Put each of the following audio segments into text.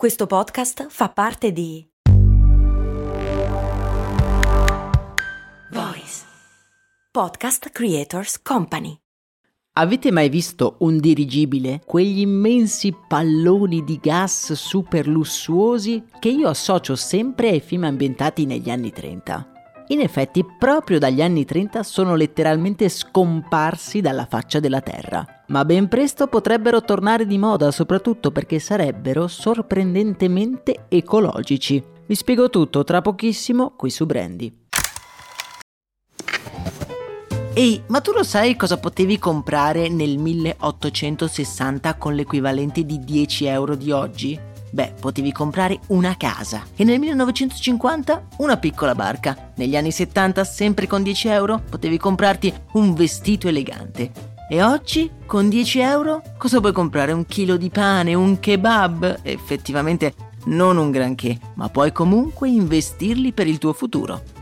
Questo podcast fa parte di Voice Podcast Creators Company. Avete mai visto un dirigibile? Quegli immensi palloni di gas super lussuosi che io associo sempre ai film ambientati negli anni 30. In effetti, proprio dagli anni 30 sono letteralmente scomparsi dalla faccia della Terra ma ben presto potrebbero tornare di moda soprattutto perché sarebbero sorprendentemente ecologici. Vi spiego tutto tra pochissimo qui su Brandy. Ehi, ma tu lo sai cosa potevi comprare nel 1860 con l'equivalente di 10 euro di oggi? Beh, potevi comprare una casa e nel 1950 una piccola barca. Negli anni 70, sempre con 10 euro, potevi comprarti un vestito elegante. E oggi, con 10 euro, cosa puoi comprare? Un chilo di pane, un kebab? Effettivamente non un granché, ma puoi comunque investirli per il tuo futuro.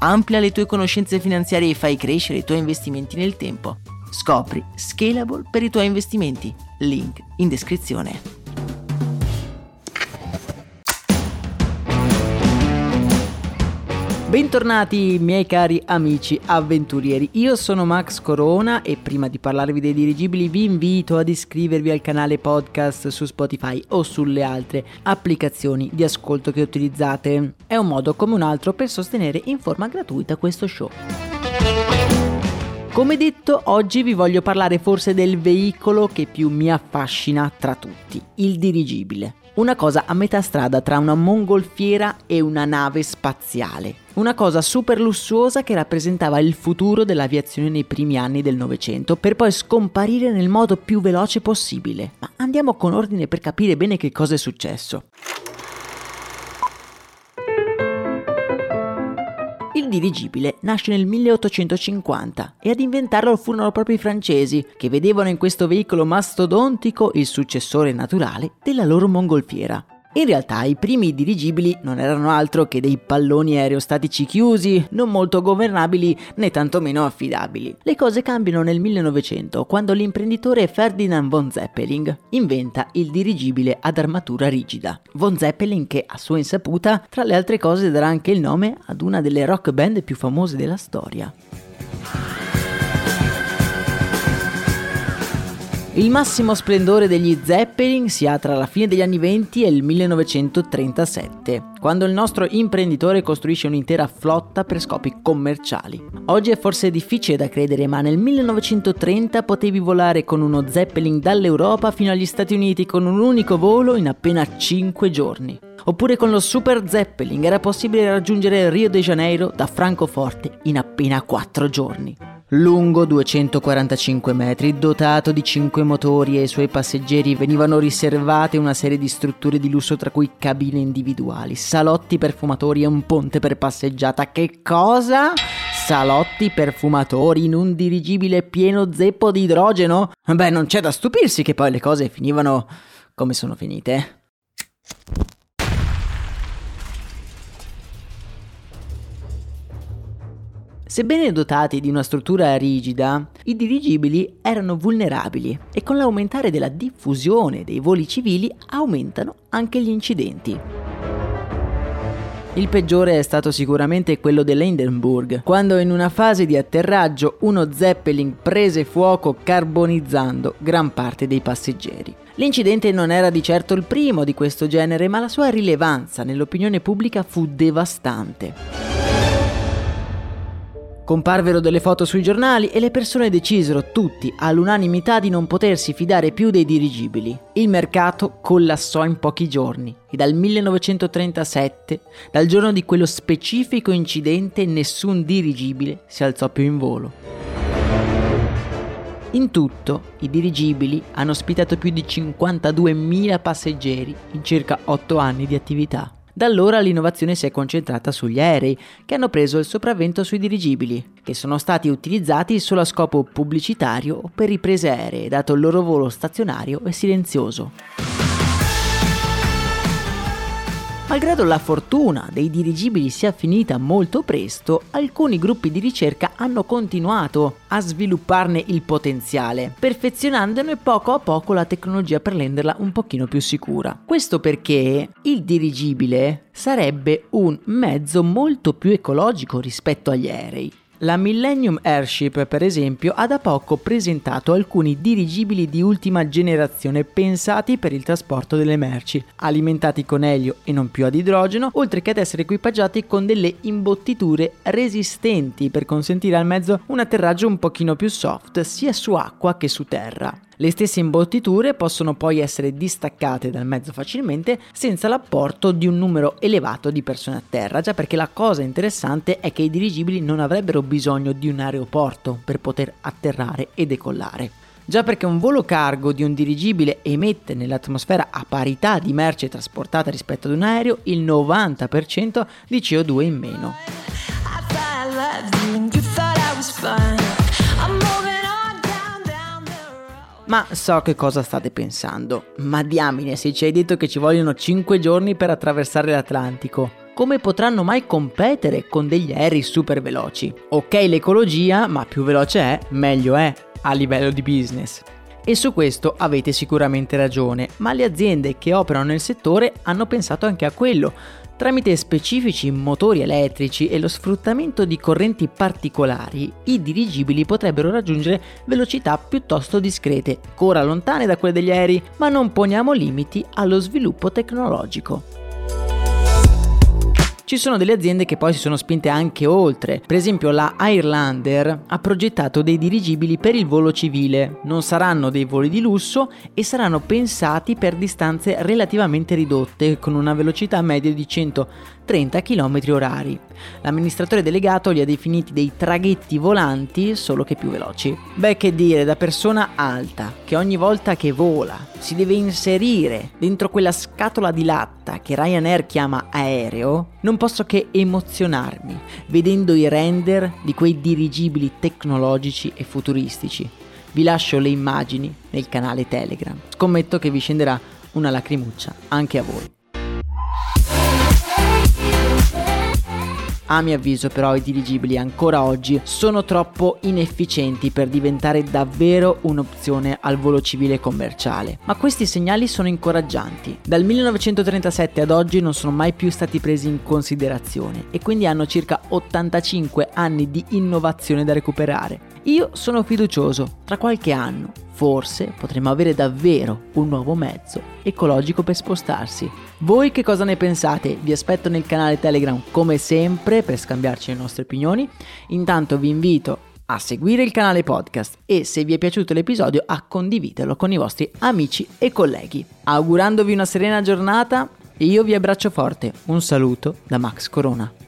Amplia le tue conoscenze finanziarie e fai crescere i tuoi investimenti nel tempo. Scopri Scalable per i tuoi investimenti. Link in descrizione. Bentornati miei cari amici avventurieri, io sono Max Corona e prima di parlarvi dei dirigibili vi invito ad iscrivervi al canale podcast su Spotify o sulle altre applicazioni di ascolto che utilizzate. È un modo come un altro per sostenere in forma gratuita questo show. Come detto, oggi vi voglio parlare forse del veicolo che più mi affascina tra tutti, il dirigibile una cosa a metà strada tra una mongolfiera e una nave spaziale. Una cosa super lussuosa che rappresentava il futuro dell'aviazione nei primi anni del Novecento, per poi scomparire nel modo più veloce possibile. Ma andiamo con ordine per capire bene che cosa è successo. Il dirigibile nasce nel 1850 e ad inventarlo furono proprio i francesi, che vedevano in questo veicolo mastodontico il successore naturale della loro mongolfiera. In realtà i primi dirigibili non erano altro che dei palloni aerostatici chiusi, non molto governabili né tantomeno affidabili. Le cose cambiano nel 1900 quando l'imprenditore Ferdinand von Zeppelin inventa il dirigibile ad armatura rigida. Von Zeppelin che a sua insaputa tra le altre cose darà anche il nome ad una delle rock band più famose della storia. Il massimo splendore degli Zeppelin si ha tra la fine degli anni 20 e il 1937, quando il nostro imprenditore costruisce un'intera flotta per scopi commerciali. Oggi è forse difficile da credere, ma nel 1930 potevi volare con uno Zeppelin dall'Europa fino agli Stati Uniti con un unico volo in appena 5 giorni. Oppure con lo Super Zeppelin era possibile raggiungere Rio de Janeiro da Francoforte in appena 4 giorni lungo 245 metri, dotato di 5 motori e ai suoi passeggeri venivano riservate una serie di strutture di lusso tra cui cabine individuali, salotti perfumatori e un ponte per passeggiata. Che cosa? Salotti perfumatori in un dirigibile pieno zeppo di idrogeno? Beh, non c'è da stupirsi che poi le cose finivano come sono finite. Sebbene dotati di una struttura rigida, i dirigibili erano vulnerabili e con l'aumentare della diffusione dei voli civili aumentano anche gli incidenti. Il peggiore è stato sicuramente quello dell'Hindenburg, quando in una fase di atterraggio uno Zeppelin prese fuoco carbonizzando gran parte dei passeggeri. L'incidente non era di certo il primo di questo genere, ma la sua rilevanza nell'opinione pubblica fu devastante. Comparvero delle foto sui giornali e le persone decisero tutti all'unanimità di non potersi fidare più dei dirigibili. Il mercato collassò in pochi giorni e dal 1937, dal giorno di quello specifico incidente, nessun dirigibile si alzò più in volo. In tutto, i dirigibili hanno ospitato più di 52.000 passeggeri in circa 8 anni di attività. Da allora l'innovazione si è concentrata sugli aerei, che hanno preso il sopravvento sui dirigibili, che sono stati utilizzati solo a scopo pubblicitario o per riprese aeree, dato il loro volo stazionario e silenzioso. Malgrado la fortuna dei dirigibili sia finita molto presto, alcuni gruppi di ricerca hanno continuato a svilupparne il potenziale, perfezionandone poco a poco la tecnologia per renderla un pochino più sicura. Questo perché il dirigibile sarebbe un mezzo molto più ecologico rispetto agli aerei. La Millennium Airship, per esempio, ha da poco presentato alcuni dirigibili di ultima generazione pensati per il trasporto delle merci, alimentati con elio e non più ad idrogeno, oltre che ad essere equipaggiati con delle imbottiture resistenti per consentire al mezzo un atterraggio un pochino più soft sia su acqua che su terra. Le stesse imbottiture possono poi essere distaccate dal mezzo facilmente senza l'apporto di un numero elevato di persone a terra, già perché la cosa interessante è che i dirigibili non avrebbero bisogno di un aeroporto per poter atterrare e decollare. Già perché un volo cargo di un dirigibile emette nell'atmosfera a parità di merce trasportata rispetto ad un aereo il 90% di CO2 in meno. Ma so che cosa state pensando. Ma diamine, se ci hai detto che ci vogliono 5 giorni per attraversare l'Atlantico, come potranno mai competere con degli aerei super veloci? Ok l'ecologia, ma più veloce è, meglio è a livello di business. E su questo avete sicuramente ragione, ma le aziende che operano nel settore hanno pensato anche a quello, Tramite specifici motori elettrici e lo sfruttamento di correnti particolari, i dirigibili potrebbero raggiungere velocità piuttosto discrete, ancora lontane da quelle degli aerei, ma non poniamo limiti allo sviluppo tecnologico. Ci sono delle aziende che poi si sono spinte anche oltre. Per esempio la Airlander ha progettato dei dirigibili per il volo civile. Non saranno dei voli di lusso e saranno pensati per distanze relativamente ridotte, con una velocità media di 130 km orari. L'amministratore delegato li ha definiti dei traghetti volanti, solo che più veloci. Beh, che dire, da persona alta, che ogni volta che vola si deve inserire dentro quella scatola di latta che Ryanair chiama aereo, non posso che emozionarmi vedendo i render di quei dirigibili tecnologici e futuristici. Vi lascio le immagini nel canale Telegram. Scommetto che vi scenderà una lacrimuccia anche a voi. A mio avviso però i dirigibili ancora oggi sono troppo inefficienti per diventare davvero un'opzione al volo civile commerciale. Ma questi segnali sono incoraggianti. Dal 1937 ad oggi non sono mai più stati presi in considerazione e quindi hanno circa 85 anni di innovazione da recuperare. Io sono fiducioso, tra qualche anno forse potremmo avere davvero un nuovo mezzo ecologico per spostarsi. Voi che cosa ne pensate? Vi aspetto nel canale Telegram come sempre per scambiarci le nostre opinioni. Intanto vi invito a seguire il canale podcast e se vi è piaciuto l'episodio a condividerlo con i vostri amici e colleghi. Augurandovi una serena giornata, io vi abbraccio forte. Un saluto da Max Corona.